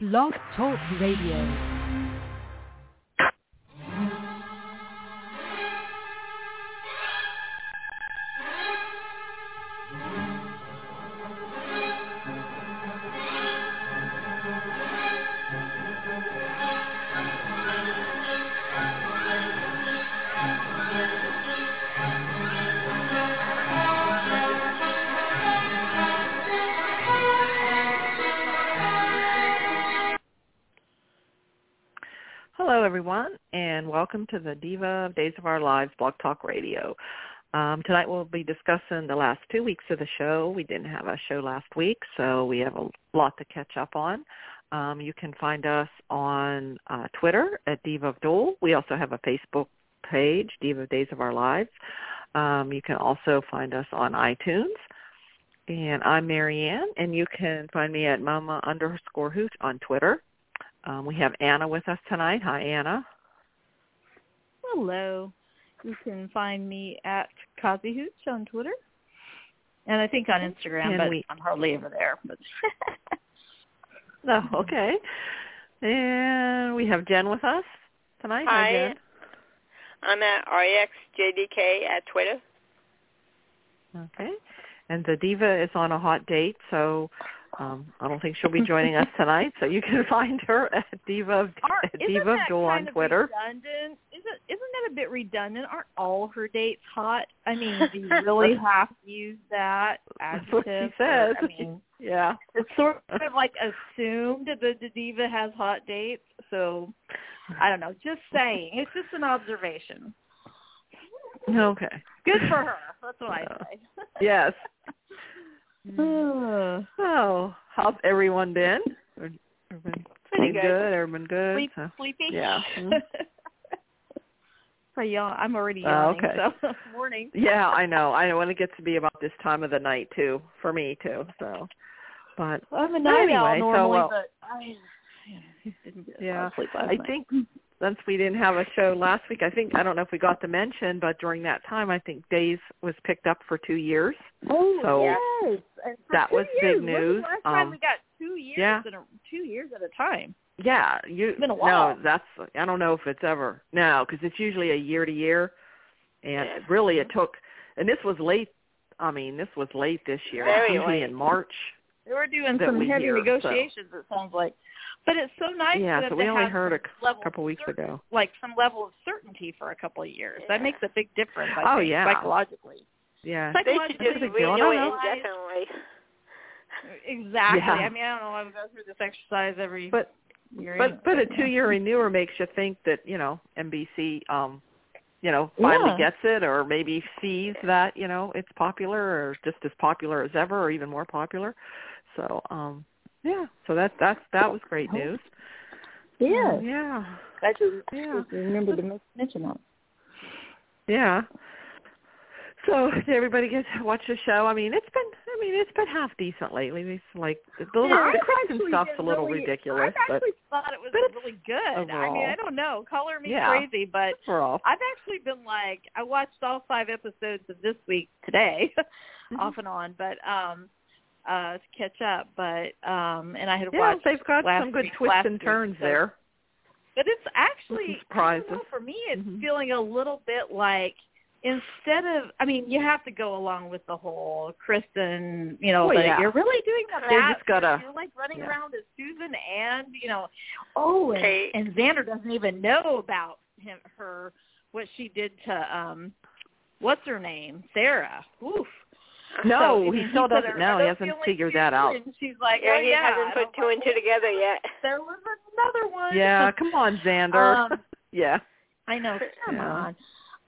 Blog Talk Radio. Welcome to the Diva of Days of Our Lives Blog Talk Radio. Um, tonight we'll be discussing the last two weeks of the show. We didn't have a show last week, so we have a lot to catch up on. Um, you can find us on uh, Twitter at Diva of. We also have a Facebook page, Diva of Days of Our Lives. Um, you can also find us on iTunes. And I'm Marianne, and you can find me at Mama underscore Hoot on Twitter. Um, we have Anna with us tonight. Hi, Anna. Hello. You can find me at Kazi Hooch on Twitter. And I think on Instagram, And but we- I'm hardly ever there. But Oh, okay. And we have Jen with us tonight. Hi. Jen. I'm at REXJDK at Twitter. Okay. And the diva is on a hot date, so um, I don't think she'll be joining us tonight. So you can find her at Diva of, at isn't Diva of on Twitter. Redundant? Isn't isn't that a bit redundant? Aren't all her dates hot? I mean, do you really have to use that That's what she says. Or, I mean, Yeah. it's sort of like assumed that the, diva has hot dates. So I don't know. Just saying. It's just an observation. Okay. Good for her. That's what I say. Yes. Uh, So, how's everyone been? Everyone Pretty been good. Everyone good? Sleep, Huh? sleepy. Yeah. Mhm. so yawn. I'm already Oh, yawning. okay. So morning. Yeah, I know. I know when it gets to be about this time of the night too, for me too. So, but I'm a night owl Anyway, so, normally, well- but I yeah, didn't get Yeah, sleep last I night. think since we didn't have a show last week, I think I don't know if we got to mention, but during that time, I think Days was picked up for two years. Oh so yes, that was big years. Was news. the last time Um, we got two years yeah. at a, two years at a time. Yeah, you. It's been a while. No, that's I don't know if it's ever no, because it's usually a year to year, and Yeah. really it took. And this was late. I mean, this was late this year. Very usually late. in March. They were doing That some we heavy hear, so. negotiations. It sounds like, but it's so nice for yeah, them so we only have heard a level couple weeks cer- ago. like some level of certainty for a couple of years. That makes a big difference. I Oh, think, yeah. psychologically. Yeah. They should Psychologically, just big deal. I renew don't it know. indefinitely. Exactly. Yeah. I mean, I don't know. I would go through this exercise every But year. but but a two year renewer makes you think that you know NBC um you know finally Yeah. gets it or maybe sees that you know it's popular or just as popular as ever or even more popular. So um yeah, so that that's that was great news. Yeah. Yeah. I just, Yeah. just remember to men- mention that. Yeah. So did everybody get to watch the show? I mean, it's been I mean, it's been half decent lately. It's like the, the, Yeah, the I've Kristen actually a little really- ridiculous, I but actually thought it was but it's really good. I mean, overall- I don't know. Color me Yeah. crazy, but overall. I've actually been like, I watched all five episodes of this week today, Mhm. off and on, but um, uh, to catch up. But um, and I had Yeah, watched. they've got last some good week- twists last and week, turns so- there. But it's actually, I don't know, for me, it's Mhm. feeling a little bit like instead of, I mean, you have to go along with the whole Kristen, you know, Well, but yeah. you're really doing that. They math. just gotta- You're like running yeah. around as Susan and, you know, oh, and, Kate. and Xander doesn't even know about him, her, what she did to, um, what's her name, Sarah. Oof. No, So, I he still said, doesn't "Are know. He hasn't figured that out. And she's like, Yeah, oh, he yeah. hasn't put two and two together yet. There was another one. Yeah, come on, Xander. Um, yeah. I know. Come Yeah. on.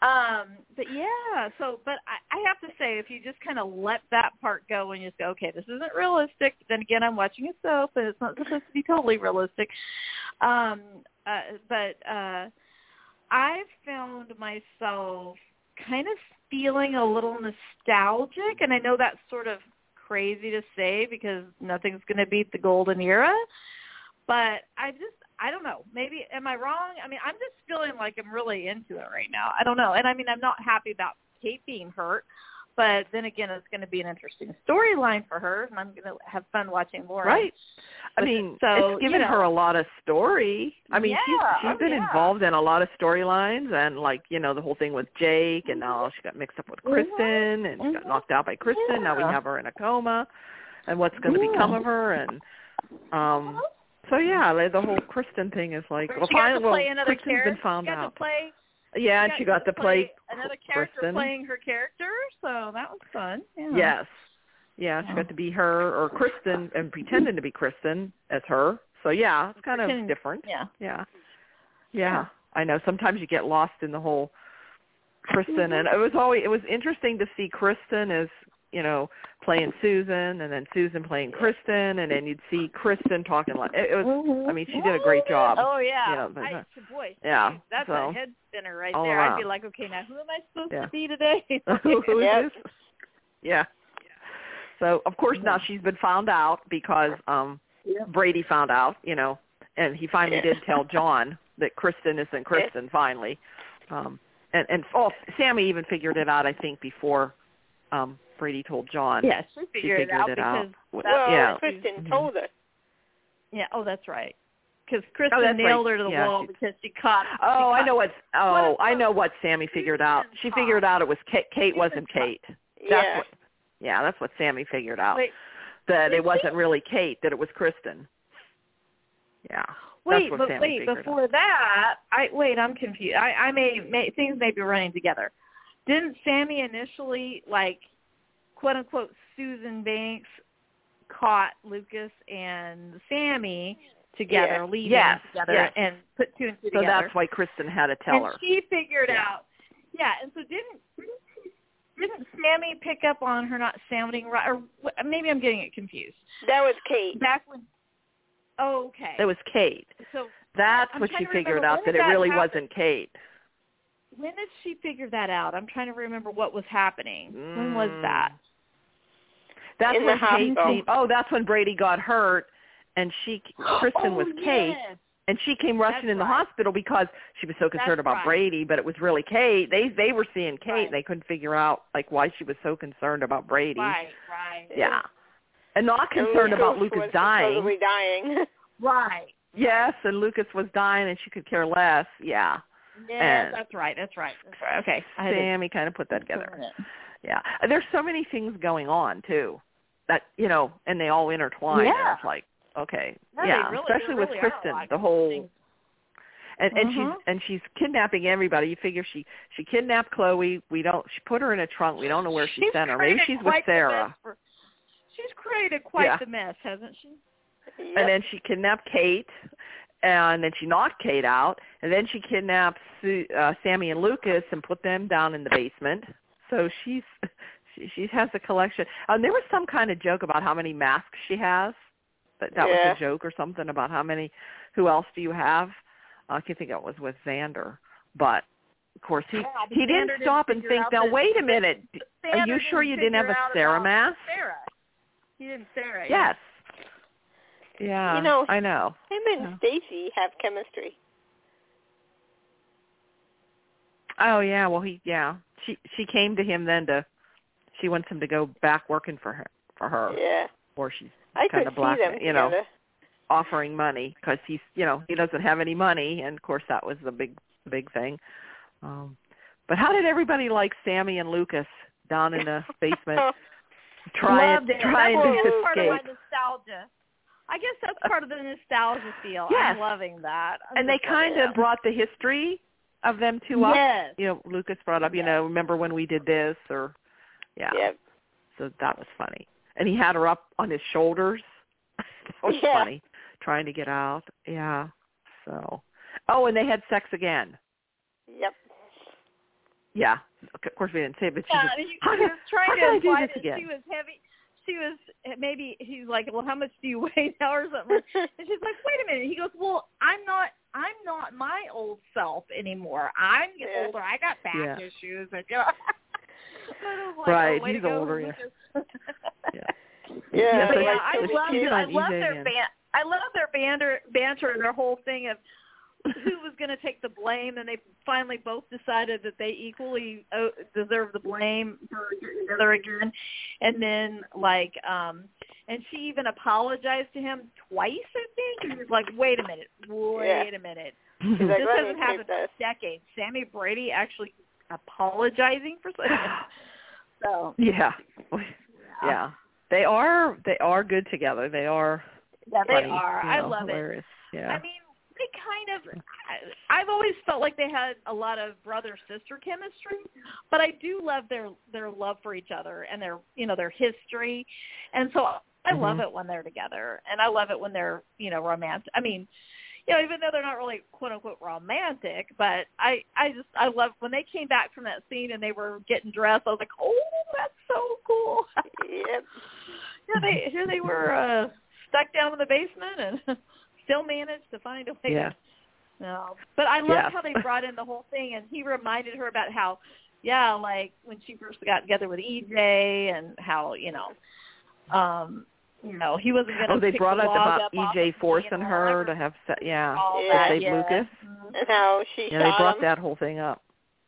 Um, but yeah, so but I, I have to say, if you just kind of let that part go and you just go, okay, this isn't realistic. Then again, I'm watching a soap, and it's not supposed to be totally realistic. Um, uh, but uh, I've found myself kind of feeling a little nostalgic, and I know that's sort of crazy to say because nothing's going to beat the golden era. But I just I don't know. Maybe am I wrong? I mean, I'm just feeling like I'm really into it right now. I don't know. And I mean, I'm not happy about Kate being hurt, But then again, it's going to be an interesting storyline for her, and I'm going to have fun watching Lauren. Right. I mean, so, it's you given know- her a lot of story. I mean, Yeah, she's she's oh, been yeah. involved in a lot of storylines, and like you know the whole thing with Jake, and now she got mixed up with Mhm. Kristen, and she got knocked out by Kristen. Now we have her in a coma, and what's going to Yeah. become of her? And um, so yeah, like, the whole Kristen thing is like, well, she got finally, to play well, another Kristen's character. been found she got out. To play, yeah, and she got to play another character Kristen. playing her character, so that was fun. Yeah. Yes. Yeah, she Yeah. got to be her or Kristen and pretending to be Kristen as her. So yeah, it's kind of different. Yeah. Yeah. Yeah. Yeah. I know sometimes you get lost in the whole Kristen Mm-hmm. and it was always it was interesting to see Kristen as, you know, playing Susan and then Susan playing Kristen and then you'd see Kristen talking like it, was I mean, she did a great job. Oh yeah. you know, but, I, boy, yeah, that's so, a head spinner right there. I'd be like, okay, now who am I supposed Yeah. to be today? Who is this? Yeah. So of course now she's been found out because um Yeah. Brady found out, you know, and he finally did tell John that Kristen isn't Kristen finally. Um and and oh, Sami even figured it out I think before um Brady told John. yeah, she She figured, figured it out it out. because Well, that's yeah. Kristen Mhm. told her. yeah. Oh, that's right. Because Kristen that's nailed right. her to the Yeah, wall she- because she caught. she Oh, I know what. Oh, What- I know what Sami figured out. She Susan figured out it was Kate. Kate wasn't Susan Kate. That's yeah. what. Yeah, that's what Sami figured out. Wait, that it she? wasn't really Kate. That it was Kristen. Yeah. wait, what but Sami wait. figured Before that, I wait. I'm confused. I, I may, may things may be running together. Didn't Sami initially like, quote unquote, Susan Banks caught Lucas and Sami together, Yeah. leaving Yes, together, yes. and put two and two So together. that's why Kristen had to tell and her. she figured Yeah. out. Yeah, and so didn't didn't Sami pick up on her not sounding right, or maybe I'm getting it confused. That was Kate. Back when. Oh, okay. It was Kate. so That's I'm what she remember, figured out when that it really happen? wasn't Kate. when did she figure that out? I'm trying to remember what was happening. When was Mm. that? That's In the when Kate hospital. came. Oh, that's when Brady got hurt, and she Kristen oh, was Kate, yes. and she came rushing That's in the right. hospital because she was so concerned That's about right. Brady, but it was really Kate. They they were seeing Kate, Right. and they couldn't figure out like why she was so concerned about Brady. Right, right, Yeah, and not And concerned about Lucas Lucas was dying. supposedly dying. right. Yes, and Lucas was dying, and she could care less. Yeah, Yes, And- that's right. That's right. That's right. Okay, I Sami kind of put that together. Yeah, there's so many things going on too, that you know, and they all intertwine. and Yeah. it's like okay, No, yeah, really- especially there with really Kristen, the whole and and Mhm. she's and she's kidnapping everybody. You figure she she kidnapped Chloe. We don't. She put her in a trunk. We don't know where she She's sent her. Maybe she's with Sarah. for- she's created quite Yeah. the mess, hasn't she? Yep. And then she kidnapped Kate, and then she knocked Kate out, and then she kidnapped Su- uh, Sami and Lucas and put them down in the basement. So she's she, she has a collection. And there was some kind of joke about how many masks she has. That that Yeah. was a joke or something about how many. Who else do you have? Uh, I can't think it was with Xander, but of course he Yeah, but he didn't Xander didn't stop and think. Now that- wait a minute. Are you sure you didn't have a Sarah mask? Sarah. He didn't Sarah. Yes. Yeah, You know- I know. Him and Yeah. Stacy have chemistry. Oh yeah, well he yeah. She she came to him then to she wants him to go back working for her for her Yeah. or she's I kind of see black them you know together. offering money because he's you know he doesn't have any money and of course that was the big big thing. Um but how did everybody like Sami and Lucas down in the basement trying Loved it. trying to that's part of my escape? nostalgia. I guess that's part of the nostalgia feel. Yes. I'm loving that. I'm And they kind of brought the history of them two up. Yes. You know, Lucas brought up, you know, remember when we did this or yeah. Yep. So that was funny. And he had her up on his shoulders. that was Yeah. funny. Trying to get out. Yeah. So Oh, and they had sex again. Yep. Yeah. Of course we didn't say it, but she Yeah, was, how, was trying how to imply that again? she was heavy. She was maybe he's like, well, how much do you weigh now or something? And she's like, wait a minute. He goes, well, I'm not. I'm not my old self anymore. I'm Yeah. older. I got back Yeah. issues. And, you know, I was like, Right, oh, he's older, yeah. Yeah. Yeah. Yeah, But yeah, like- I love she's I love eBay their ban- I love their banter banter and their whole thing of who was going to take the blame, and they finally both decided that they equally uh, deserve the blame for getting other again. And then, like, um, and she even apologized to him twice. I think he was like, "Wait a minute, wait Yeah. a minute." She's like, this let me hasn't keep happened this. in decades. Sami Brady actually apologizing for something. So yeah. Yeah. They are they are good together. They are yeah, they funny, are. you I know, love it. Yeah. I mean, they kind of. I've always felt like they had a lot of brother sister chemistry, but I do love their their love for each other and their you know their history, and so I love Mhm. it when they're together, and I love it when they're you know romantic. I mean. You know, even though they're not really quote unquote romantic, but I I just I love when they came back from that scene and they were getting dressed. I was like, oh, that's so cool. Yep. here they here they were uh stuck down in the basement and still managed to find a way Yeah. no but i love Yeah. how they brought in the whole thing and he reminded her about how yeah like when she first got together with ej and how you know um you know he wasn't going to Oh, they pick brought the up about EJ of me forcing and her to have se- yeah, all Yeah. that, save yeah. Lucas. Mhm. And how she Yeah, they brought him. that whole thing up.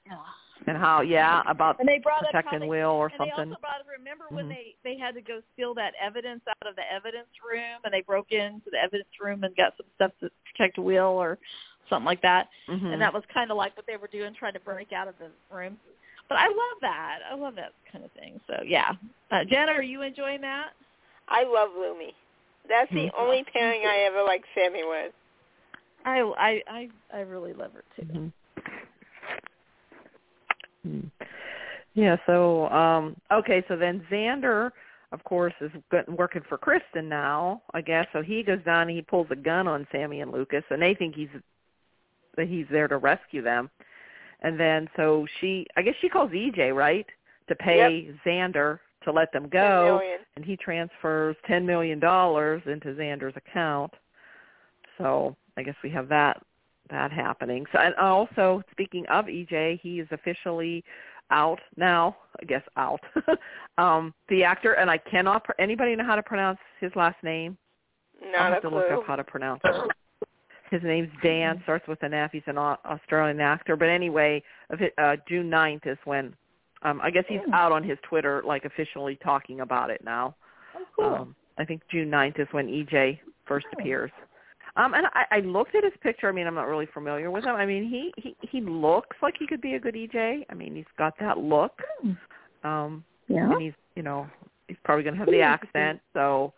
Yeah. And how yeah, about and they brought up protecting they Will or and they something. also brought remember when Mhm. they they had to go steal that evidence out of the evidence room, and they broke into the evidence room and got some stuff to protect Will or something like that, Mhm. and that was kind of like what they were doing, trying to break out of the room. But I love that. I love that kind of thing. So yeah, uh, Jenna, are you enjoying that? I love Lumi. That's the only pairing I ever liked Sami with. I I I, I really love her too. Mhm. Hmm. Yeah, so um okay, so then Xander of course is go- working for Kristen now, I guess. So he goes down and he pulls a gun on Sami and Lucas and they think he's that he's there to rescue them. And then so she I guess she calls EJ, right? To pay Xander to let them go and he transfers ten million dollars into Xander's account. So I guess we have that that happening. So and also speaking of EJ, he is officially out now. I guess out. um, the actor, and I cannot. pr- Anybody know how to pronounce his last name? I'll have a to clue. look up how to pronounce it. His name's Dan. Starts with an F. He's an Australian actor. But anyway, uh, June ninth is when. Um, I guess he's Hmm. out on his Twitter, like officially talking about it now. Oh, cool. Um, I think June ninth is when EJ first appears. Um, and I, I looked at his picture. I mean, I'm not really familiar with him. I mean, he he he looks like he could be a good EJ. I mean, he's got that look. Um, yeah. and he's you know he's probably going to have the accent. So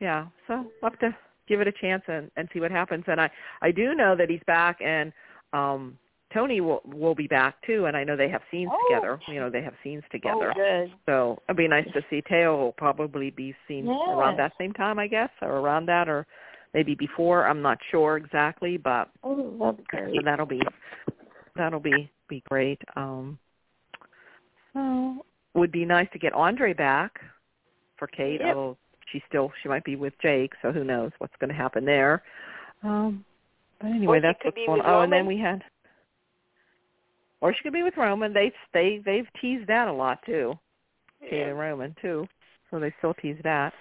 yeah, so we'll have to give it a chance and and see what happens. And I I do know that he's back and um Tony will will be back too. And I know they have scenes Oh. together. You know, they have scenes together. Oh, good. So it'd be nice to see Teo will probably be seen around that same time, I guess, or around that, or maybe before. I'm not sure exactly, but Oh, that'd be great. so that'll be that'll be be great. Um, so would be nice to get Andre back for Kate, Yep. although she still she might be with Jake, so who knows what's going to happen there. Um, but anyway, Or that's what's going on. Oh, and then we had, or she could be with Roman. They they they've teased that a lot too. Yeah. Roman too. So they still tease that.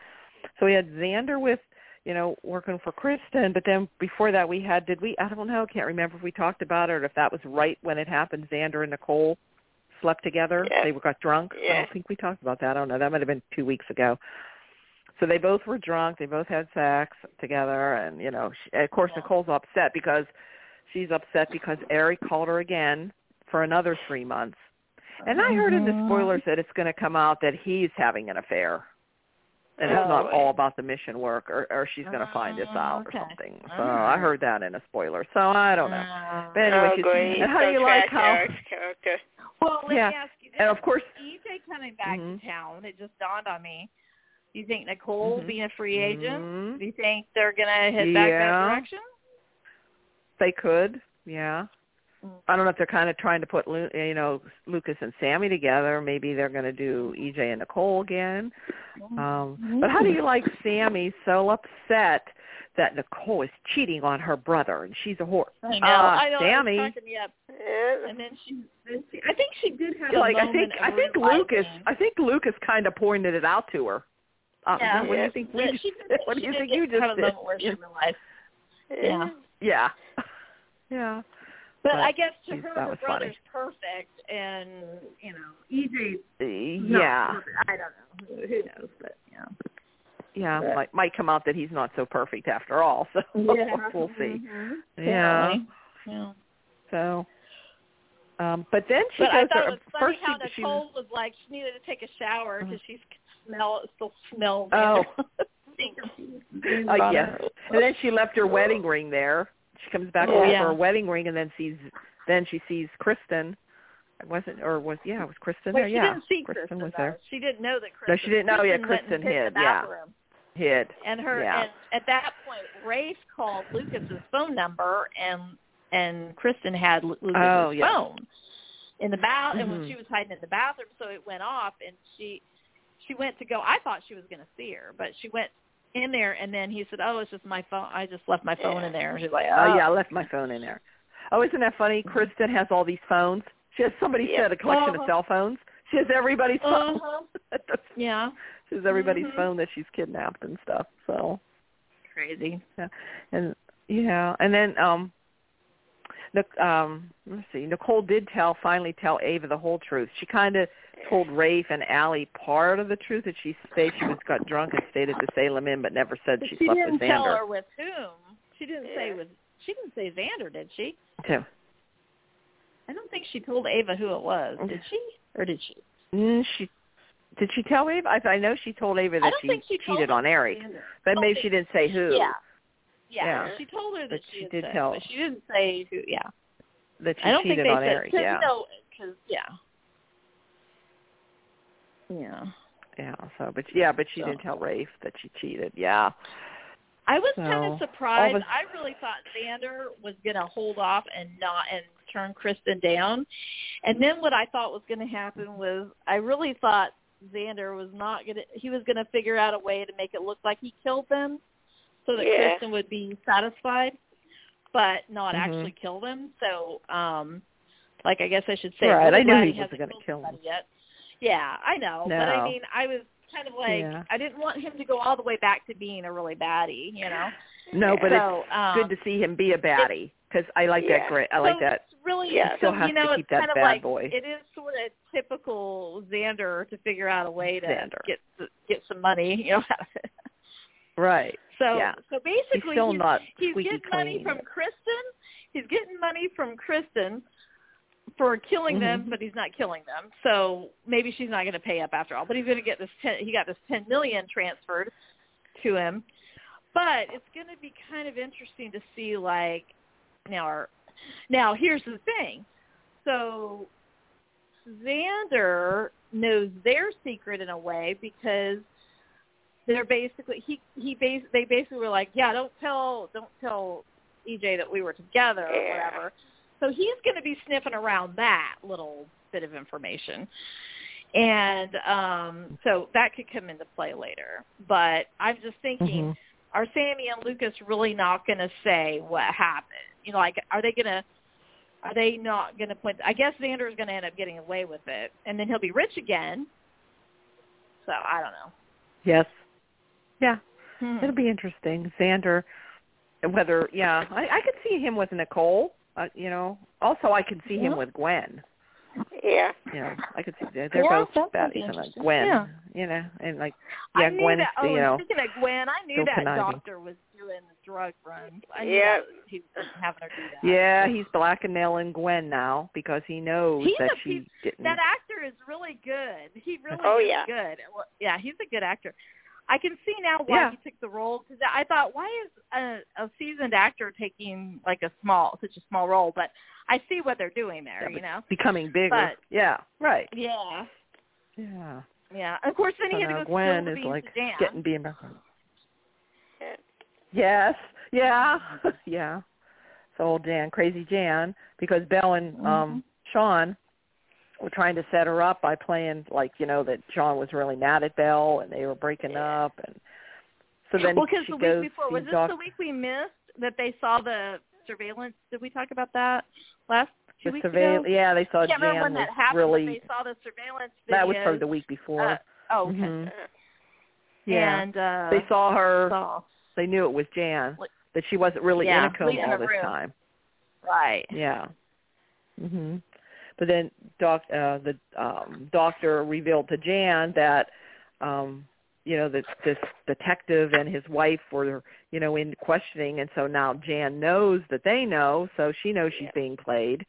So we had Xander with, you know, working for Kristen, but then before that we had did we I don't know, can't remember if we talked about it or if that was right when it happened, Xander and Nicole slept together. Yeah. They got drunk. I don't think we talked about that. I don't know. That might have been two weeks ago. So they both were drunk. They both had sex together, and you know, she, of course, Nicole's upset because she's upset because Eric called her again for another three months. And I heard in the spoilers that it's going to come out that he's having an affair, and it's Oh, not all about the mission work, or, or she's going to find this Oh, out okay. or something. So All I heard that in a spoiler. So I don't know. Uh, But anyway, oh, she's, great. how do you like trash how? Eric's character. well, let Yeah. me ask you this. And of course, EJ coming back Mhm. to town, it just dawned on me. Do you think Nicole Mhm. being a free agent? Mhm. Do you think they're going to head back that Yeah. direction? They could, yeah. I don't know if they're kind of trying to put you know Lucas and Sami together. Maybe they're going to do EJ and Nicole again. Um, but how do you like Sami so upset that Nicole is cheating on her brother and she's a whore? I know. Uh, I know. Sami. Me up. And then she, I think she did have Like a I think I think Lucas I think Lucas kind of pointed it out to her. Uh, Yeah. What do you think? that We, she, what do you think you just did? moment where she realized. Yeah. Yeah. Yeah. But, But I guess to her, her was funny. brother's perfect, and you know, EJ's Uh, Yeah. perfect. I don't know. Who knows? But yeah. Yeah. Yeah. Might might come out that he's not so perfect after all. So we'll see. Mhm. Yeah. Yeah. So. Um, but then she But I goes. thought to- it was funny first how she, she was like she needed to take a shower because she's smell still smells. Oh. oh Uh, yes. And then she left her wedding ring there. She comes back Oh, over yeah. for her wedding ring, and then sees. Then she sees Kristen. It wasn't, or was yeah, it was Kristen Wait, there. she yeah, didn't see Kristen Kristen was though. there. She didn't know that Kristen No, she didn't know, yeah, Kristen hid in hid, the yeah. Hid. And her Yeah. and at that point, Rafe called Lucas's phone number, and and Kristen had Lu- Lucas's Oh, yeah. phone in the bath, and when Mhm. she was hiding in the bathroom, so it went off, and she she went to go. I thought she was going to see her, but she went in there, and then he said, "Oh, it's just my phone. I just left my phone in there." And she's like, Oh "Oh, yeah, I left my phone in there. Oh, isn't that funny? Kristen has all these phones. She has somebody Yeah. said a collection Uh-huh. of cell phones. She has everybody's phone. Uh-huh. yeah, she has everybody's Mhm. phone that she's kidnapped and stuff. So crazy." yeah, and yeah, and then um, um, let's see. Nicole did tell finally tell Ava the whole truth. She kind of told Rafe and Allie part of the truth that she stayed. She was got drunk and stayed at the Salem Inn, but never said But she, she slept didn't with tell Xander. her with whom. She didn't say Yeah. with. She didn't say Xander, did she? Too. I don't think she told Ava who it was. Did she? Or did she? Mm, she did she tell Ava? I, I know she told Ava that she, she cheated on Eric, Xander. but maybe think- she didn't say who. Yeah. Yeah. Yeah. She told her that But she, she did said, tell- but she didn't say who. Yeah. That she I don't think cheated they on said. Eric. Yeah. Know, because yeah. Yeah. Yeah. So, but yeah, but she So. didn't tell Rafe that she cheated. Yeah. I was So, kind of surprised. of I really thought Xander was going to hold off and not and turn Kristen down. And then what I thought was going to happen was I really thought Xander was not going to he was going to figure out a way to make it look like he killed them so that Yeah. Kristen would be satisfied but not Mhm. actually kill them. So um like I guess I should say Right, really I knew glad he he wasn't hasn't gonna killed kill them. yet. Yeah, I know, but I mean, I was kind of like Yeah. I didn't want him to go all the way back to being a really baddie, you know. No, but so, it's um, good to see him be a baddie because I like Yeah. that. grit. I like so that. It's really, Yeah. Still so, has you know, to keep it's that kind of bad like boy. it is sort of typical Xander to figure out a way to Xander. get get some money, you know. out of it. Right. so Yeah. so He's basically, still he's, not he's getting money clean. from Kristen. He's getting money from Kristen for killing them, Mhm. but he's not killing them. So maybe she's not going to pay up after all. But he's going to get this. 10, he got this ten million transferred to him. But it's going to be kind of interesting to see, like, now. Our, now here's the thing. So Xander knows their secret in a way because they're basically he he bas- they basically were like, yeah, don't tell don't tell EJ that we were together or Yeah. whatever. So he's going to be sniffing around that little bit of information. And um so that could come into play later. But I'm just thinking Mhm. are Sami and Lucas really not going to say what happened? You know, like are they going to are they not going to point? I guess Xander is going to end up getting away with it, and then he'll be rich again. So I don't know. Yes. Yeah. Hmm. It'll be interesting. Xander, whether yeah, I, I could see him with Nicole. Uh, you know, also I could see him with Gwen. Yeah. Know, I could see they're, they're Yeah, both that like interesting. Gwen. Yeah. You know, and like I yeah, that. Oh, you know. speaking of Gwen, I knew that conniving. doctor was doing the drug run. I knew Yeah. that he was having her do that. Yeah, he's blackmailing Gwen now because he knows He's that a she didn't. That actor is really good. He really Oh, is yeah. good. Well, Yeah, he's a good actor. I can see now why Yeah. he took the role because I thought, why is a, a seasoned actor taking like a small, such a small role? But I see what they're doing there. Yeah, you know? becoming bigger. But- yeah, right. Yeah. Yeah. Yeah. Of course, then So he had to now go Gwen is like to Dan. getting being. Yes. Yeah. yeah. So old Jan, crazy Jan, because Belle and Mm-hmm. um Shawn were trying to set her up by playing like you know that Shawn was really mad at Belle and they were breaking Yeah. up and so then well, because she the goes week before was this Doc- the week we missed that they saw the surveillance? Did we talk about that last two the weeks surveil- ago? Yeah, they saw I can't remember Jan when that happened. really. they saw the surveillance video. that was probably the week before. Uh, oh, okay. Mhm. Uh, Yeah. And uh, they saw her. saw. They knew it was Jan. That she wasn't really Yeah, in a coma all this room. time. Right. Yeah. Mhm. But then doc uh the um doctor revealed to Jan that um you know that this detective and his wife were you know in questioning. And so now Jan knows that they know. So she knows she's Yeah. being played.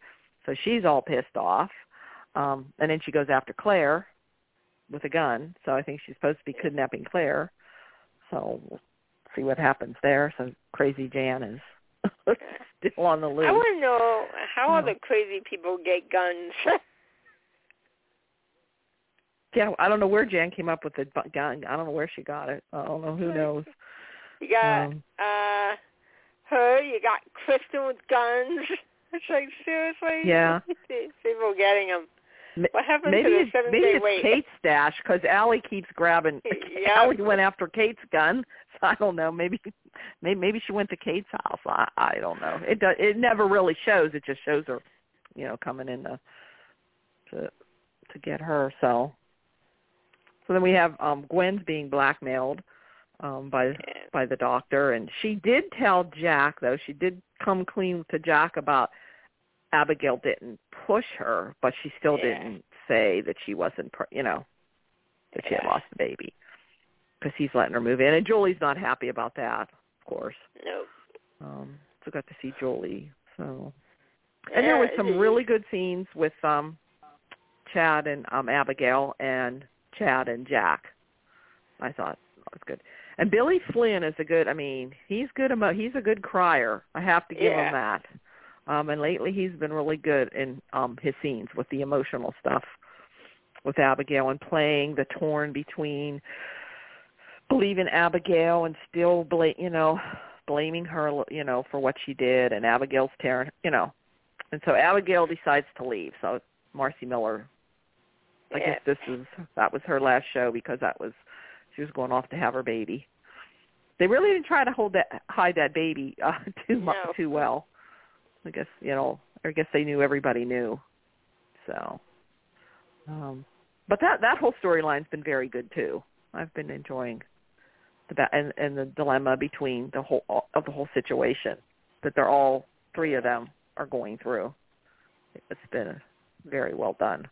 So she's all pissed off. Um and then she goes after Claire with a gun. So I think she's supposed to be kidnapping Claire. So we'll see what happens there. So crazy Jan is still on the loose I want to know how Oh. the crazy people get guns. Yeah, I don't know where Jan came up with the gun. I don't know where she got it. I don't know. Who knows? you got Um, uh her. You got Kristen with guns. It's like seriously. Yeah. people getting them. What happened maybe to the it's, seven maybe it's wait? Kate's stash because Allie keeps grabbing. Yep. Allie went after Kate's gun. So I don't know. Maybe, maybe maybe she went to Kate's house. I I don't know. It does. It never really shows. It just shows her, you know, coming in to to to get her. So. So then we have um Gwen's being blackmailed um by Yeah. by the doctor and she did tell Jack though she did come clean to Jack about Abigail didn't push her but she still Yeah. didn't say that she wasn't pr- you know that she had lost the baby because he's letting her move in and Julie's not happy about that of course Nope. um so got to see Julie so and there was some really good scenes with um Chad and um Abigail and Chad and Jack. I thought that was good. And Billy Flynn is a good I mean, he's good emo- he's a good crier. I have to give Yeah. him that. Um and lately he's been really good in um his scenes with the emotional stuff with Abigail and playing the torn between believing Abigail and still bla- you know, blaming her, you know, for what she did and Abigail's tearing, you know. And so Abigail decides to leave. So Marci Miller I Yeah. guess this is that was her last show because that was she was going off to have her baby. They really didn't try to hold that hide that baby uh, too much too well. I guess you know. I guess they knew everybody knew. So, um, but that that whole storyline's been very good too. I've been enjoying the ba- and and the dilemma between the whole of the whole situation that they're all three of them are going through. It's been very well done.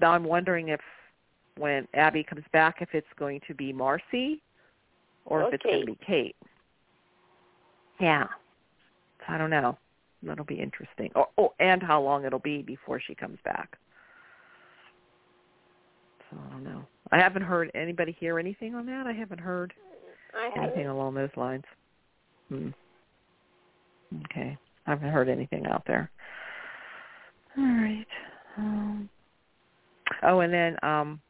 Now I'm wondering if when Abby comes back, if it's going to be Marci or if it's going to be Kate. Yeah. I don't know. That'll be interesting. Oh, oh, and how long it'll be before she comes back. So I don't know. I haven't heard anybody hear anything on that. I haven't heard I anything haven't. along those lines. Hmm. Okay. I haven't heard anything out there. All right. Um, oh, and then um,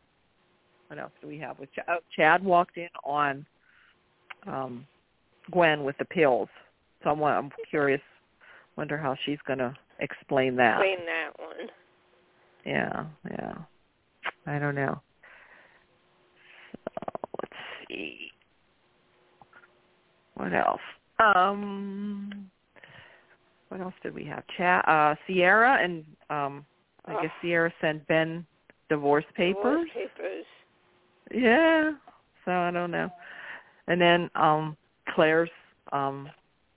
what else do we have? With Ch- oh, Chad walked in on um, Gwen with the pills. So I'm, I'm curious. Wonder how she's going to explain that. Explain that one. Yeah, yeah. I don't know. So let's see. What else? Um what else did we have? Cha- uh Ciara and um I guess Oh. Ciara sent Ben divorce papers. Divorce papers. Yeah. So I don't know. And then um Claire's um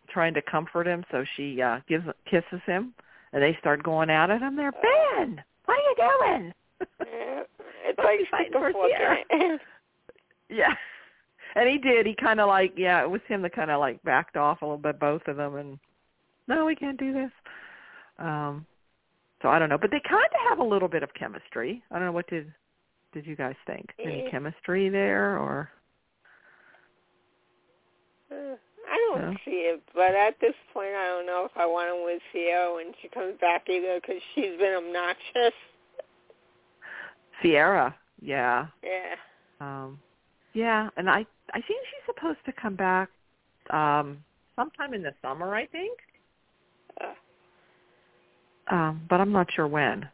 trying to comfort him so she uh gives kisses him and they start going at it and they're Ben, what are you doing? Yeah. It's like fighting for a fork Ciara. in it. Yeah. And he did. He kind of like, yeah, it was him that kind of like backed off a little bit, both of them, and no, we can't do this. Um, so I don't know, but they kind of have a little bit of chemistry. I don't know what did did you guys think? Any Yeah. chemistry there, or Uh, I don't see it, but at this point, I don't know if I want to with Ciara when she comes back either because she's been obnoxious. Ciara? Yeah, Yeah. um, yeah, and I I think she's supposed to come back um sometime in the summer, I think. Uh, um, but I'm not sure when.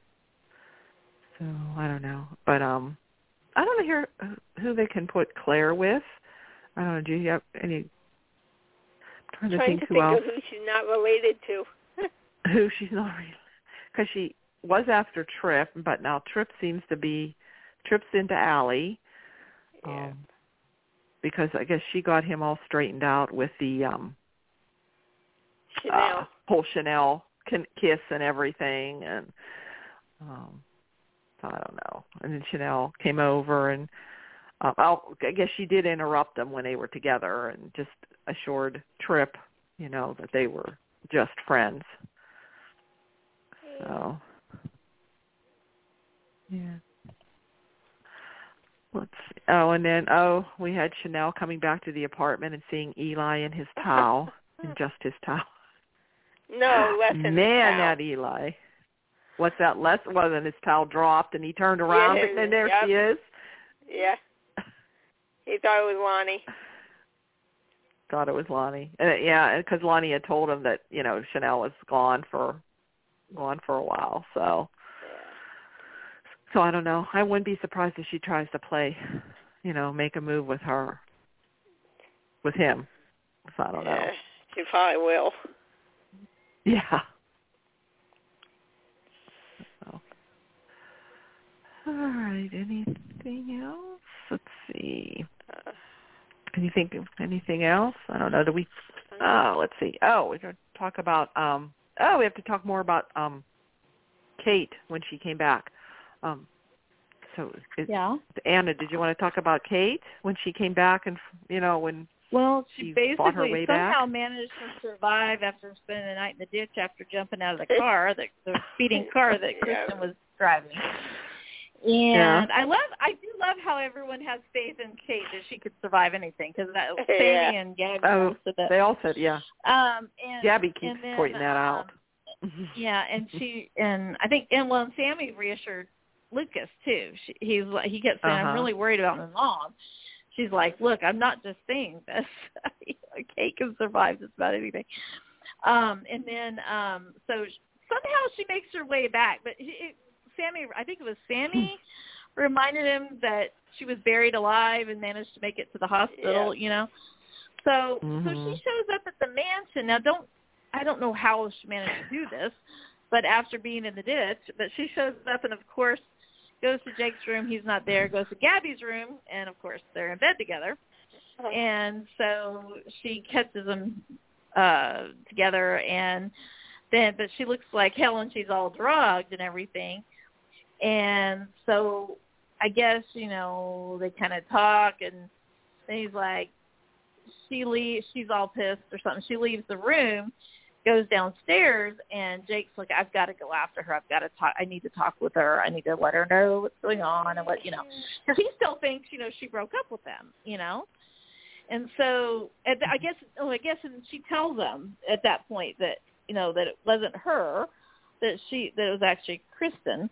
So I don't know, but um, I don't know here who they can put Claire with. I don't know. Do you have any? Trying to trying think to who else of who she's not related to. who she's not related, because she was after Tripp, but now Tripp seems to be Tripp's into Allie. yeah. Um, because I guess she got him all straightened out with the um Chanel. uh, whole Chanel can kiss and everything, and um, so I don't know. And then Chanel came over and. Um, I'll, I guess she did interrupt them when they were together and just assured Tripp, you know, that they were just friends. So, yeah. Let's see. Oh, and then oh, we had Chanel coming back to the apartment and seeing Eli in his towel, in just his towel. No, less than Man, his that Eli. What's that? Less. Well, then his towel dropped, and he turned around, Yeah, and then there yep. she is. Yeah. He thought it was Lani. Thought it was Lani. And it- yeah, because Lani had told him that you know Chanel was gone for gone for a while. So so I don't know. I wouldn't be surprised if she tries to play, you know, make a move with her, with him. So I don't know. Yeah, she probably will. Yeah. So. All right. Anything else? Let's see. Uh, Anything? Anything else? I don't know. Do we? Oh, let's see. Oh, we're going to talk about. um Oh, we have to talk more about um Kate when she came back. Um So, is, Yeah. Anna, did you want to talk about Kate when she came back and you know when? Well, She she fought her basically way back? somehow managed to survive after spending the night in the ditch after jumping out of the car, the, the speeding car that Yeah. Kristen was driving. And Yeah. I love, I do love how everyone has faith in Kate that she could survive anything because that Yeah. Sami and Gabi Oh, both said that. They all said, yeah. Um, and Gabi keeps and then, pointing that out. um, yeah, and she and I think and well, and Sami reassured Lucas too. She, he's like he kept saying, Uh-huh. "I'm really worried about my mom." She's like, "Look, I'm not just saying this. Kate can survive just about anything." Um, and then um, so sh- somehow she makes her way back, but it, it, Sami, I think it was Sami, reminded him that she was buried alive and managed to make it to the hospital. You know, so so Mhm. she shows up at the mansion. Now, don't I don't know how she managed to do this, but after being in the ditch, but she shows up and of course goes to Jake's room. He's not there. Goes to Gabi's room, and of course they're in bed together. And so she catches them uh together, and then but she looks like hell, and she's all drugged and everything. And so I guess you know they kind of talk, and then he's like, she leaves. She's all pissed or something. She leaves the room, goes downstairs, and Jake's like, "I've got to go after her. I've got to talk. I need to talk with her. I need to let her know what's going on and what you know." Because he still thinks you know she broke up with them, you know. And so and I guess, oh, I guess, and she tells them at that point that you know that it wasn't her, that she that it was actually Kristen.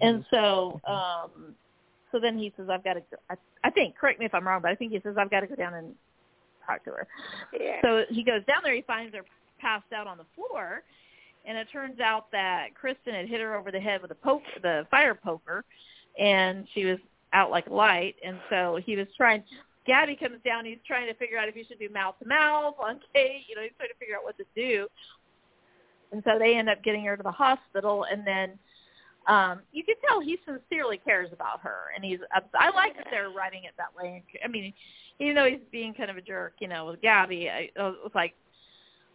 And so, um, so then he says, "I've got to." Go, I, I think, correct me if I'm wrong, but I think he says, "I've got to go down and talk to her." Yeah. So he goes down there. He finds her passed out on the floor, and it turns out that Kristen had hit her over the head with a poke, the fire poker, and she was out like a light. And so he was trying. Gabi comes down. He's trying to figure out if he should do mouth to mouth on Kate. You know, he's trying to figure out what to do. And so they end up getting her to the hospital, and then um you can tell he sincerely cares about her and he's ups- I like that they're writing it that way. I mean, even though he's being kind of a jerk, you know, with Gabi, I, it was like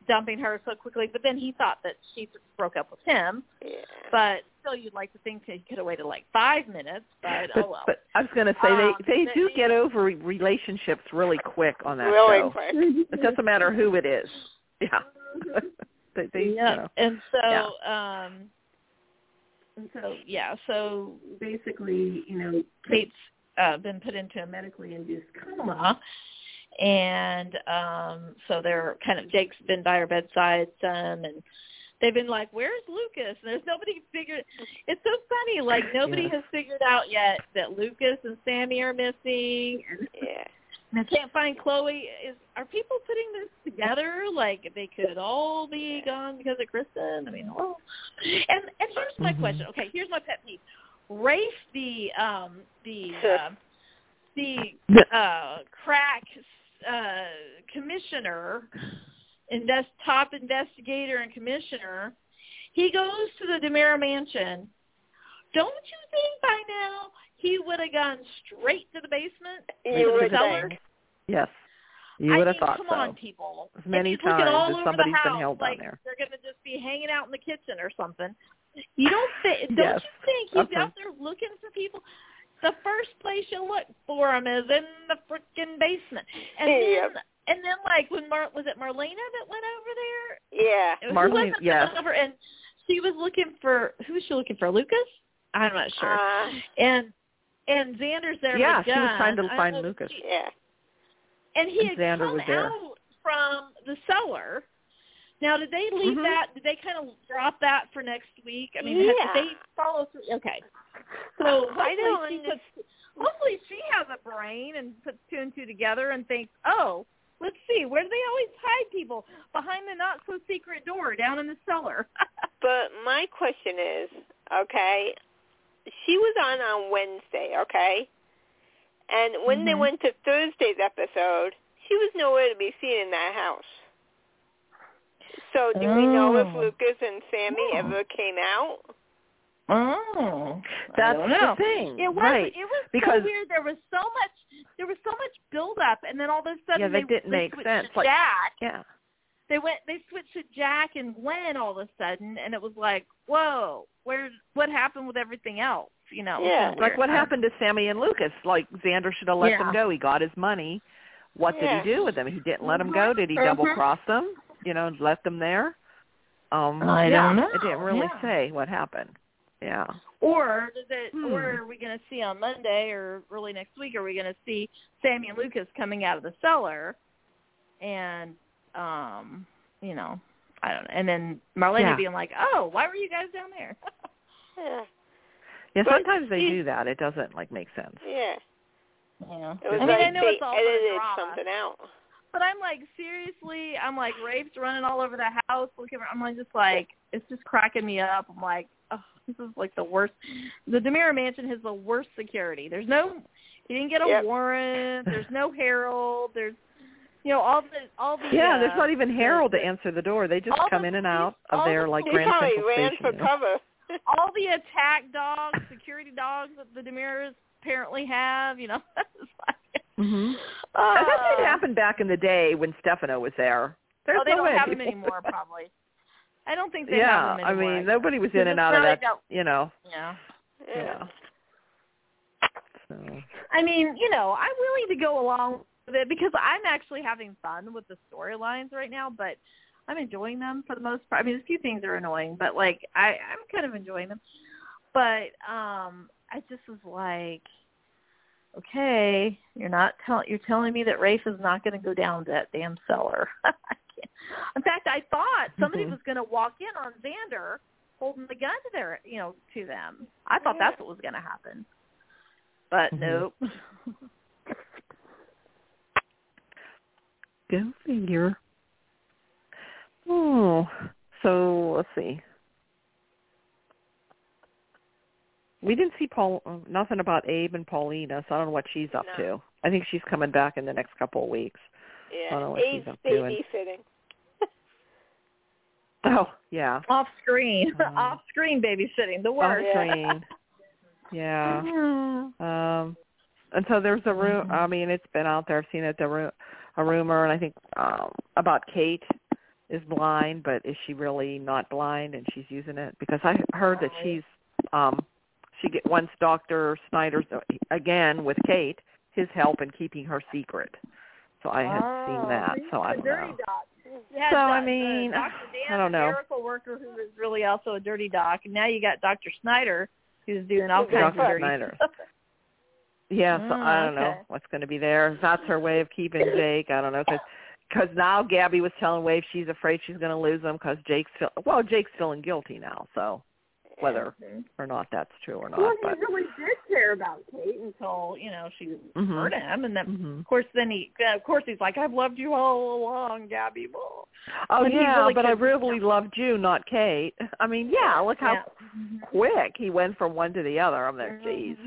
dumping her so quickly. But then he thought that she broke up with him. yeah. But still, you'd like to think that he could have waited like five minutes. But, But, oh well. but I was going to say Um, they they do he- get over relationships really quick on that really show. quick. It doesn't matter who it is. Yeah. they, they, you yeah. know. And so, um, and so yeah. So basically, you know, Kate's uh, been put into a medically induced coma, and um, so they're kind of Jake's been by her bedside some, and they've been like, "Where's Lucas?" And there's nobody figured. It's so funny. Like nobody Yeah. has figured out yet that Lucas and Sami are missing, and Yeah. And I can't find Chloe. Is are people putting this together? Like they could all be gone because of Kristen? I mean, well, and and here's my Mhm. question. Okay, here's my pet peeve. Rafe, the um the um the uh crack uh commissioner, invest top investigator and commissioner, he goes to the DiMera mansion. Don't you think by now he would have gone straight to the basement? You would cellar? think. Yes. You I would have mean, thought come so. on, people. As many looking times all as over somebody's the been house, held down there. They're going to just be hanging out in the kitchen or something. You don't think? Don't Yes. you think he's Okay. out there looking for people? The first place you look for him is in the frickin' basement, and Yep. then and then like when Mar was it Marlena that went over there? Yeah. Who Marlene, was it that yes. over and she was looking for who was she looking for? Lucas? I'm not sure. Uh, and and Xander's there. Yeah, she was trying to find Lucas. she- yeah. And he had Xander come was there. out from the cellar. Now, did they leave Mhm. that? Did they kind of drop that for next week? I mean, Yeah. did they follow through? Okay. So I hopefully don't she understand. puts, hopefully she has a brain and puts two and two together and thinks, oh, let's see, where do they always hide people behind the not so secret door down in the cellar? But my question is, okay, she was on on Wednesday, okay? And when they Mhm. went to Thursday's episode, she was nowhere to be seen in that house. So do we know if Oh. Lucas and Sami Oh. ever came out? oh, That's I the thing, It was right? it was because- so weird. There was so much there was so much build up and then all of a sudden Yeah, they, that didn't they make sense. to Like- Jack. Yeah. They went they switched to Jack and Gwen all of a sudden and it was like, Whoa, where what happened with everything else? You know, Yeah, kinda Like weird. what happened to Sami and Lucas? Like Xander should have let Yeah. them go. He got his money. What Yeah. did he do with them? He didn't let them go. Did he double cross them? You know, and let them there? Um I yeah, don't know. It didn't really Yeah. say what happened. Yeah. Or does it Hmm. or are we gonna see on Monday or early next week are we gonna see Sami and Lucas coming out of the cellar and um, you know, I don't know. And then Marlena Yeah. being like, Oh, why were you guys down there? Yeah. Yeah, But sometimes they she- do that. It doesn't like make sense. Yeah. Yeah. It was I mean, like I know they it's all for edited drama, something out. but I'm like, seriously, I'm like, Rafe's running all over the house. Looking, I'm like, just like, it's just cracking me up. I'm like, oh, this is like the worst. The DiMera Mansion has the worst security. There's no, you didn't get a Yep. warrant. There's no Harold. There's, you know, all the all the. Yeah, uh, there's not even Harold to answer the door. They just come the in and out of all their the like police He Grand probably Central ran Station. for you know? cover. All the attack dogs, security dogs that the DiMeras apparently have. You know, it's like, Mhm. uh, that didn't happen back in the day when Stefano was there. There's oh, they no don't way have them anymore, probably. I don't think they yeah, have them anymore. Yeah, I mean nobody was in and out of that. You know. Yeah. Yeah. So. I mean, you know, I'm willing to go along with it because I'm actually having fun with the storylines right now, but I'm enjoying them for the most part. I mean, a few things are annoying, but like I I'm kind of enjoying them. But um I just was like okay, you're not telling you're telling me that Rafe is not going to go down that damn cellar. In fact, I thought somebody Mhm. was going to walk in on Xander holding the gun to their, you know, to them. I thought that's what was going to happen. But Mhm. nope. Go figure. So let's see. We didn't see Paul. Nothing about Abe and Paulina, so I don't know what she's up No. to. I think she's coming back in the next couple of weeks. I don't know Yeah. what she's Abe's up to and- babysitting. Oh, yeah. Off screen, Um, off screen babysitting, the Off worst. screen. Yeah. Um, and so there's a room. I mean, it's been out there. I've seen it. The ru- a rumor, and I think um, about Kate is blind, but is she really not blind? And she's using it because I heard that she's um, she get once Doctor Snyder's again with Kate his help in keeping her secret. So I had seen that. So I don't know. Yeah, So, I mean, Dr. Dan, I don't know. miracle worker who is really also a dirty doc, and now you got Dr. Snyder who's doing all kinds of dirty Snyder. stuff. Yeah, so Mm, I don't know what's going to be there. That's her way of keeping Jake. I don't know because now Gabi was telling Wave she's afraid she's going to lose him because Jake's feel, well Jake's feeling guilty now. So whether or not that's true or not, Well, but he really did care about Kate until you know she Mhm. hurt him, and then Mhm. of course then he of course he's like I've loved you all along, Gabi. Blah. oh But yeah, really but I really loved you, not Kate. I mean, yeah, look how Yeah. quick he went from one to the other. I'm there, geez.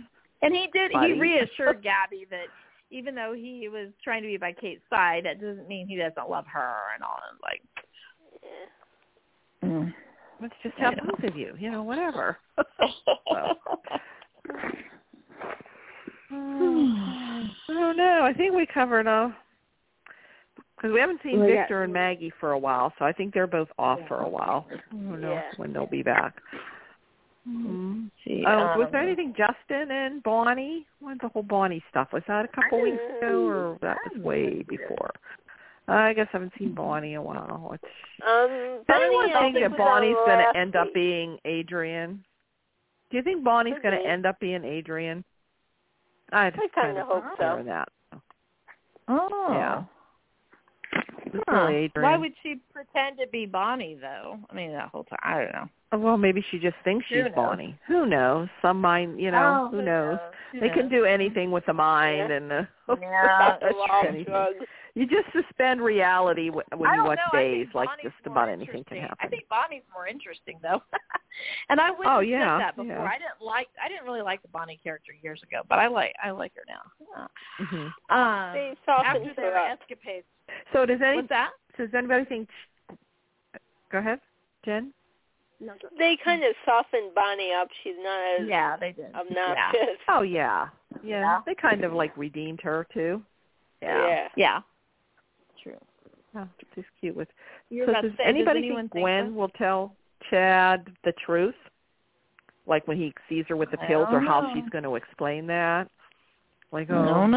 And he did. Buddy. He reassured Gabi that even though he was trying to be by Kate's side, that doesn't mean he doesn't love her and all. And like, mm. Let's just have both of you, you know, whatever. I don't know. I think we covered uh Because we haven't seen Well, yeah. Victor and Maggie for a while, so I think they're both off for a while. I don't know Yeah. when they'll be back. Mm-hmm. See, Oh, was um, there anything Justin and Bonnie? When's the whole Bonnie stuff? Was that a couple weeks ago, or that was way before? I guess I haven't seen Bonnie in a while. Which, Um, does anyone Bonnie, I think that Bonnie's going to end up being Adrian? Do you think Bonnie's going to end up being Adrian? I just I kind kinda hope so. that. Oh. Yeah. It's Huh. Why would she pretend to be Bonnie though? I mean, that whole time. I don't know. Oh, Well, maybe she just thinks Who she's knows? Bonnie. Who knows? Some mind, you know, Oh, who knows? Who They can do anything with the mind Yeah. and the Yeah, Dr. Love anything. drugs. You just suspend reality wh- when you watch know. Days, like Bonnie's just about anything can happen. I think Bonnie's more interesting though. and I wouldn't Oh, have yeah, said that before. yeah. I didn't like I didn't really like the Bonnie character years ago, but I like I like her now. hmm Um They softened after her their up. escapades. So does any What's that? so does anybody think? Go ahead, Jen. They kind of softened Bonnie up. She's not as Yeah, they did. obnoxious. Oh yeah, yeah. Yeah. They kind of like redeemed her too. Yeah. Yeah. True. Oh, she's cute with. You were so about does to say, anybody does anyone think think Gwen so? will tell Chad the truth? Like when he sees her with the pills, or don't how know. she's going to explain that? Like, oh, don't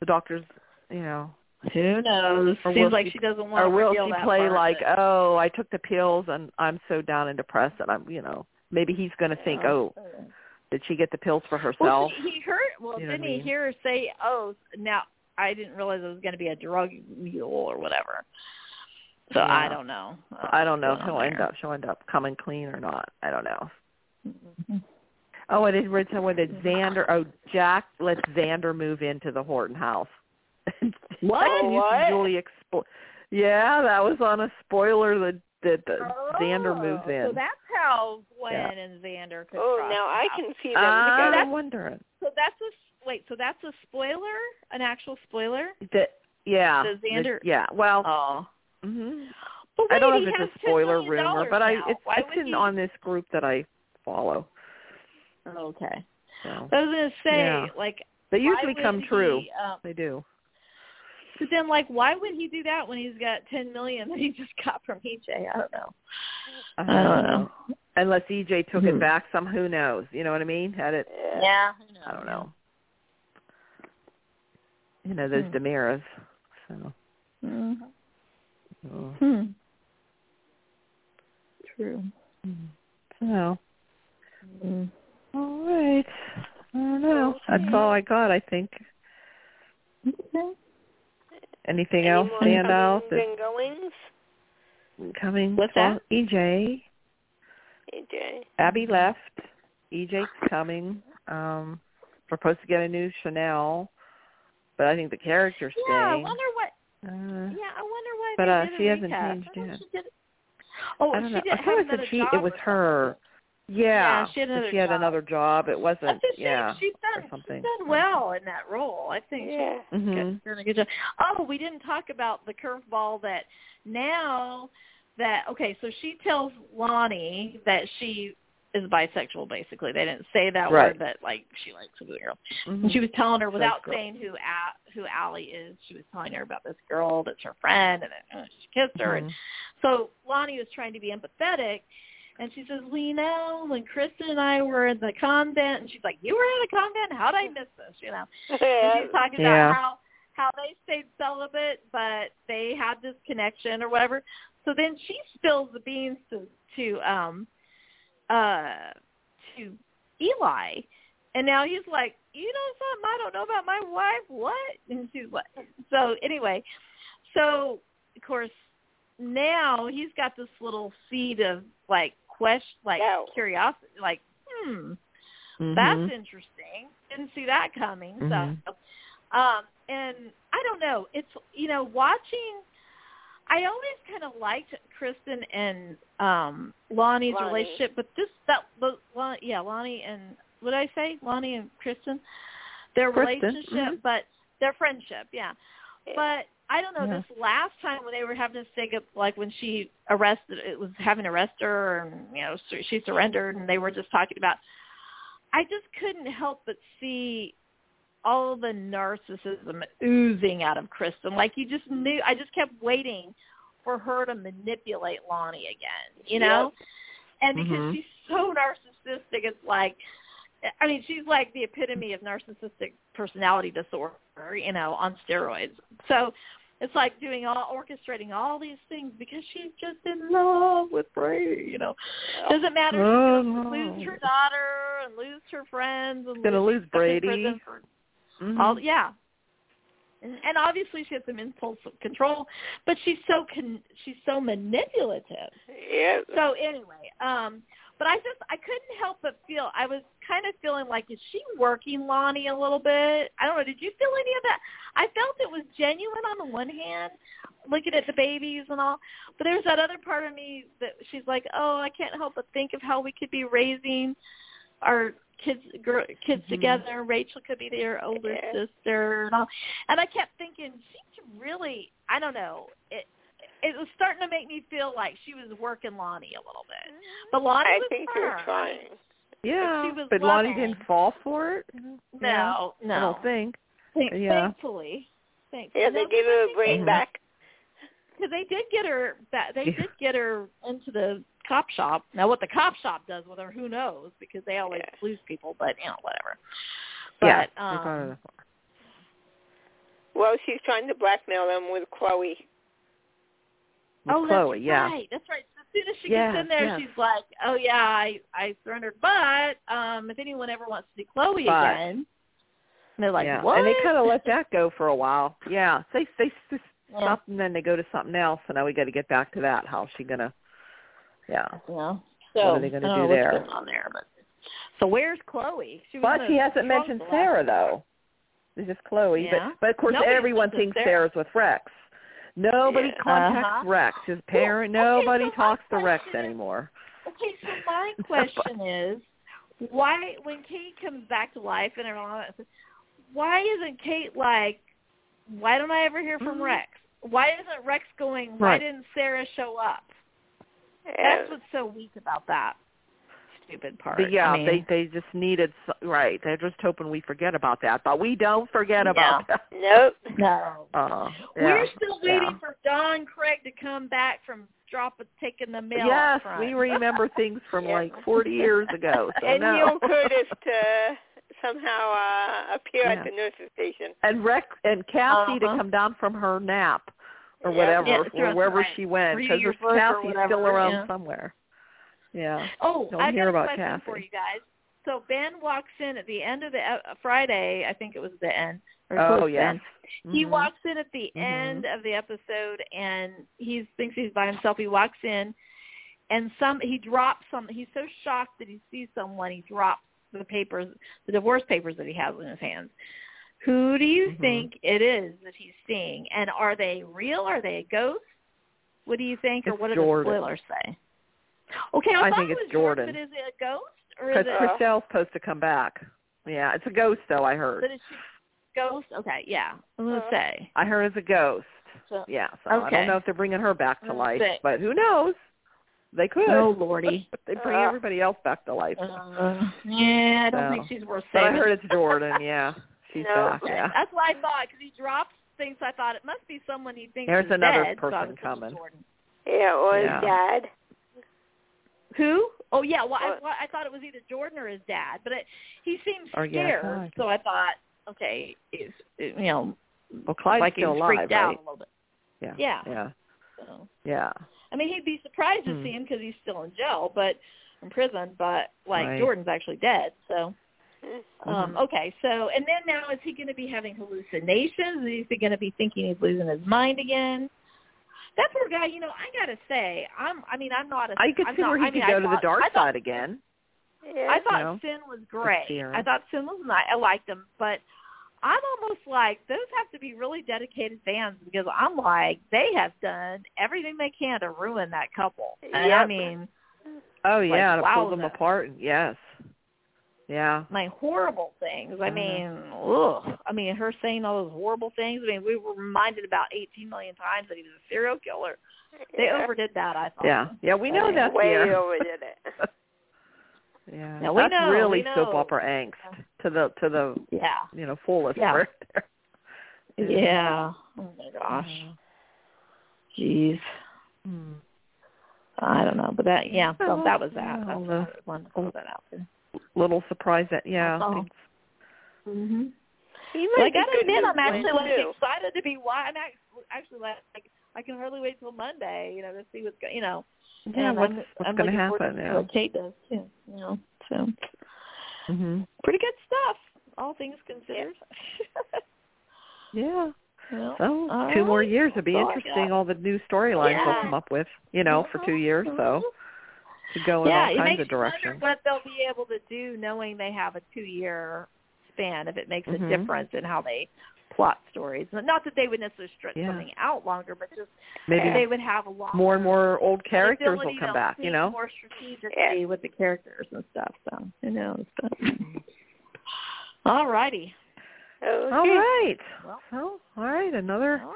the doctor's, you know, Who knows? Or Seems like she- she doesn't want or to Or will she that play part, like, but- oh, I took the pills and I'm so down and depressed, and I'm, you know, maybe he's going to think, oh, oh did she get the pills for herself? he he heard. Well, You know didn't he mean? hear her say, "Oh, now I didn't realize it was going to be a drug mule or whatever." So I don't know. I don't know if he'll end up she'll end up coming clean or not. I don't know. there. Oh, and it read somewhere that Xander. Oh, Jack lets Xander move into the Horton house. What? What? usually expl- Yeah, that was on a spoiler that that uh, Xander moves Oh, in. So that's how Gwen Yeah. and Xander could. Oh, cross now I can see them I'm together. wondering. So that's a wait. So that's a spoiler, an actual spoiler. That, yeah. The- Xander- yeah. Well, Oh. hmm But I don't know if it's a spoiler rumor, but I it's Why it's in he- on this group that I follow. Okay. So I was gonna say, Yeah. like, they usually would come he, true. Um, They do. But then, like, why would he do that when he's got ten million that he just got from EJ? I don't know. I I don't know. Unless EJ took Hmm. it back, some who knows. You know what I mean? Had it. Yeah. Yeah. I don't know. You know those Hmm. DiMeras. So. Mhm. oh. Hmm. True. So. Mm. All right. I don't know. That's all I got. I think. Okay. Anything Any else stand out? and goings? coming. What's Well, that? EJ. AJ. Abby left. EJ's coming. Um, we're supposed to get a new Chanel, but I think the character's Yeah, I wonder what. Uh, Yeah, I wonder why. But, uh, a she hasn't recast. changed yet. Oh, I don't she know. did I thought it another said she. It was or her. Yeah. Yeah, she had another she had job. another job. It wasn't. That's a yeah. She's or done. something. She's done well in that role. I think. Yeah. She's Mhm. doing a good job. Oh, we didn't talk about the curveball that now that okay, so she tells Lani that she is bisexual. Basically, they didn't say that Right. word, but like she likes a girl. Mhm. She was telling her without girl. saying who A- who Allie is. She was telling her about this girl that's her friend, and then uh, she kissed her. And Mhm. so Lani was trying to be empathetic, and she says, "We know when Kristen and I were in the convent." And she's like, "You were in a convent? How did I miss this?" You know. And she's talking Yeah. about how how they stayed celibate, but they had this connection or whatever. So then she spills the beans to to um uh to Eli, and now he's like, you know something I don't know about my wife? What? And she's like, so anyway, so of course now he's got this little seed of like question, like Doubt. curiosity, like hmm, Mhm. that's interesting. Didn't see that coming. Mhm. So, um, and I don't know. It's you know watching. I always kind of liked Kristen and um Lani's Lani. relationship, but this that Lon, yeah Lani and what did I say Lani and Kristen, their Kristen, relationship, mhm. but their friendship, yeah. But I don't know. Yeah. This last time when they were having to stick up, like when she arrested, it was having to arrest her, and you know she surrendered, and they were just talking about. I just couldn't help but see all the narcissism oozing out of Kristen. Like you just knew. I just kept waiting for her to manipulate Lani again. You know, and because Mhm. she's so narcissistic, it's like. I mean, she's like the epitome of narcissistic personality disorder, you know, on steroids. So it's like doing all orchestrating all these things because she's just in love with Brady, you know. Doesn't matter if Oh, she's gonna lose her daughter and lose her friends and Gonna lose lose Brady. for Mhm. all yeah. And, and obviously she has some impulse control, but she's so con- she's so manipulative. Yeah. So anyway, um, but I just I couldn't help but feel I was kind of feeling like is she working Lani a little bit? I don't know. Did you feel any of that? I felt it was genuine on the one hand, looking at the babies and all, but there's that other part of me that she's like, oh, I can't help but think of how we could be raising our kids gr- kids Mhm. together. Rachel could be their older Yeah. sister and all. And I kept thinking she's really I don't know. It it was starting to make me feel like she was working Lani a little bit. But Lani I was think firm. you're trying. Yeah, she was but Lani didn't fall for it. Yeah, No, no. I don't think. Thank- yeah. Thankfully, thankfully. Yeah, they gave her a brain Mhm. back. because they did get her that they Yeah. did get her into the cop shop. Now, what the cop shop does with her, who knows? Because they always Yeah. lose people, but you know, whatever. yeah, But um. Well, she's trying to blackmail them with Chloe. With oh, Chloe, that's yeah. right. That's right. As soon as she Yes, gets in there, yes. she's like, "Oh yeah, I I surrendered." But um, if anyone ever wants to see Chloe But- again, and they're like, yeah. "What?" And they kind of let that go for a while. Yeah, they they s- yeah. stop and then they go to something else. So now we got to get back to that. How's she gonna? Yeah. Yeah. So What are they gonna do there? On there? But so where's Chloe? She But she hasn't mentioned Sarah though. It's just Chloe. Yeah. But but of course Nobody everyone thinks Sarah. Sarah's with Rex. Nobody Yeah. contacts Uh-huh. Rex. His parent. Well, okay, nobody so talks to Rex is- anymore. Okay, so my question is, why when Kate comes back to life and everything, like that, why isn't Kate like, why don't I ever hear from Mhm. Rex? Why isn't Rex going? Why Right. didn't Sarah show up? That's what's so weak about that stupid part. But yeah, I mean, they they just needed s- right. They're just hoping we forget about that, but we don't forget about that. Nope. no. Uh, yeah, We're still waiting yeah. for Don Craig to come back from drop taking the mail. Yes, front. we remember things from Yeah. like 40 years ago. So and no. Neil Curtis to somehow uh, appear Yeah. at the nurse's station. and Rex and Cassie to Uh-huh. come down from her nap or Yeah. whatever, Yeah, or wherever right. she went, because your book Cassie's still around yeah. somewhere. Yeah. Oh, Don't I hear got a about question Cassie. for you guys. So Ben walks in at the end of the uh, Friday. I think it was the end. Oh, yes. end. He walks in at the Mhm. end of the episode, and he thinks he's by himself. He walks in, and some he drops some. He's so shocked that he sees someone. He drops the papers, the divorce papers that he has in his hands. Who do you Mhm. think it is that he's seeing? And are they real? Are they a ghost? What do you think, or what do Jordan. the spoilers say? Okay, I, I think it's was Jordan. Jordan. But is it a ghost or is Because it? Chrishell's supposed to come back. Yeah, it's a ghost though. I heard. But is she ghost? Okay, yeah. I'm gonna Uh, say. I heard it's a ghost. So, Yeah, so I don't know if they're bringing her back to life, see. but who knows? They could. oh lordy. they bring Uh. everybody else back to life. Uh, yeah, I don't So. think she's worth but. I heard it's Jordan. Yeah, she's No. back. Okay, Yeah. That's what I thought because he drops things. I thought it must be someone he thinks There's is another dead. so I person was thinking coming. Jordan. Yeah, or Yeah. his dad. Who? Oh yeah, well I, What? well, I thought it was either Jordan or his dad, but it, he seemed Or, yeah, scared, so I thought, okay, is you know, Well, Clyde's like he still alive, freaked out right? a little bit. Yeah. Yeah. Yeah. So. Yeah. I mean, he'd be surprised to Hmm. see him because he's still in jail, but in prison. But like Right. Jordan's actually dead, so. Mm. Um, okay, so and then now is he going to be having hallucinations? Is he going to be thinking he's losing his mind again? That poor guy. You know, I got to say, I'm. I mean, I'm not a. I could I'm see not, where he I mean, could go I to thought, the dark thought, side again. Yeah. I thought know, Sin was great. I thought Finn was nice. I liked him, but I'm almost like those have to be really dedicated fans because I'm like they have done everything they can to ruin that couple. And I mean, Oh Like, yeah, to pull them wowza. apart. Yes. Yeah. my horrible things. I Mhm. mean, ugh. I mean, her saying all those horrible things. I mean, we were reminded about 18 million times that he was a serial killer. They yeah. overdid that, I thought. Yeah. Yeah. We know Okay. that. Way Ciara. overdid it. Yeah, Now, we that's know- really we soap opera angst to the to the Yeah. you know fullest Yeah. right there. Yeah. Oh my gosh. Jeez. Mm. I don't know, but that yeah. So Oh, that was that. yeah, That's all why the- wanted to throw that out there. Little surprise that yeah. That's all. it's- Mhm. He Well, I gotta admit, I'm actually like too. excited to be. Why I'm actually actually like I can hardly wait till Monday. You know, to see what's go- you know. Yeah, and what's I'm, what's I'm going to happen? to Yeah. What Kate does too. You know, so Mhm. pretty good stuff, all things considered. Yeah. Well, So all two more years. It'd be That's all I interesting. All the new storylines Yeah. they'll come up with. You know, for two years. So to go in yeah, all it kinds makes of directions. what they'll be able to do, knowing they have a two-year span. If it makes Mhm. a difference in how they plot stories, not that they would necessarily stretch Yeah. something out longer, but just Maybe they would have a lot more and more old characters will come back. You know. more strategically with the characters and stuff. So who knows? But all righty. Okay. All right. Well, So all right. Another well,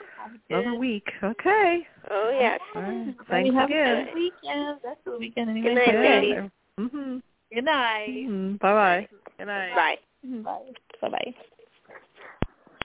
another week. Okay. Oh yes. All right. Everybody Thanks have again. a good weekend. That's the weekend anyway. Good night, Okay. ladies. Mhm. Good night. Mhm. Bye bye. Good night. Bye. Bye. Bye. Bye.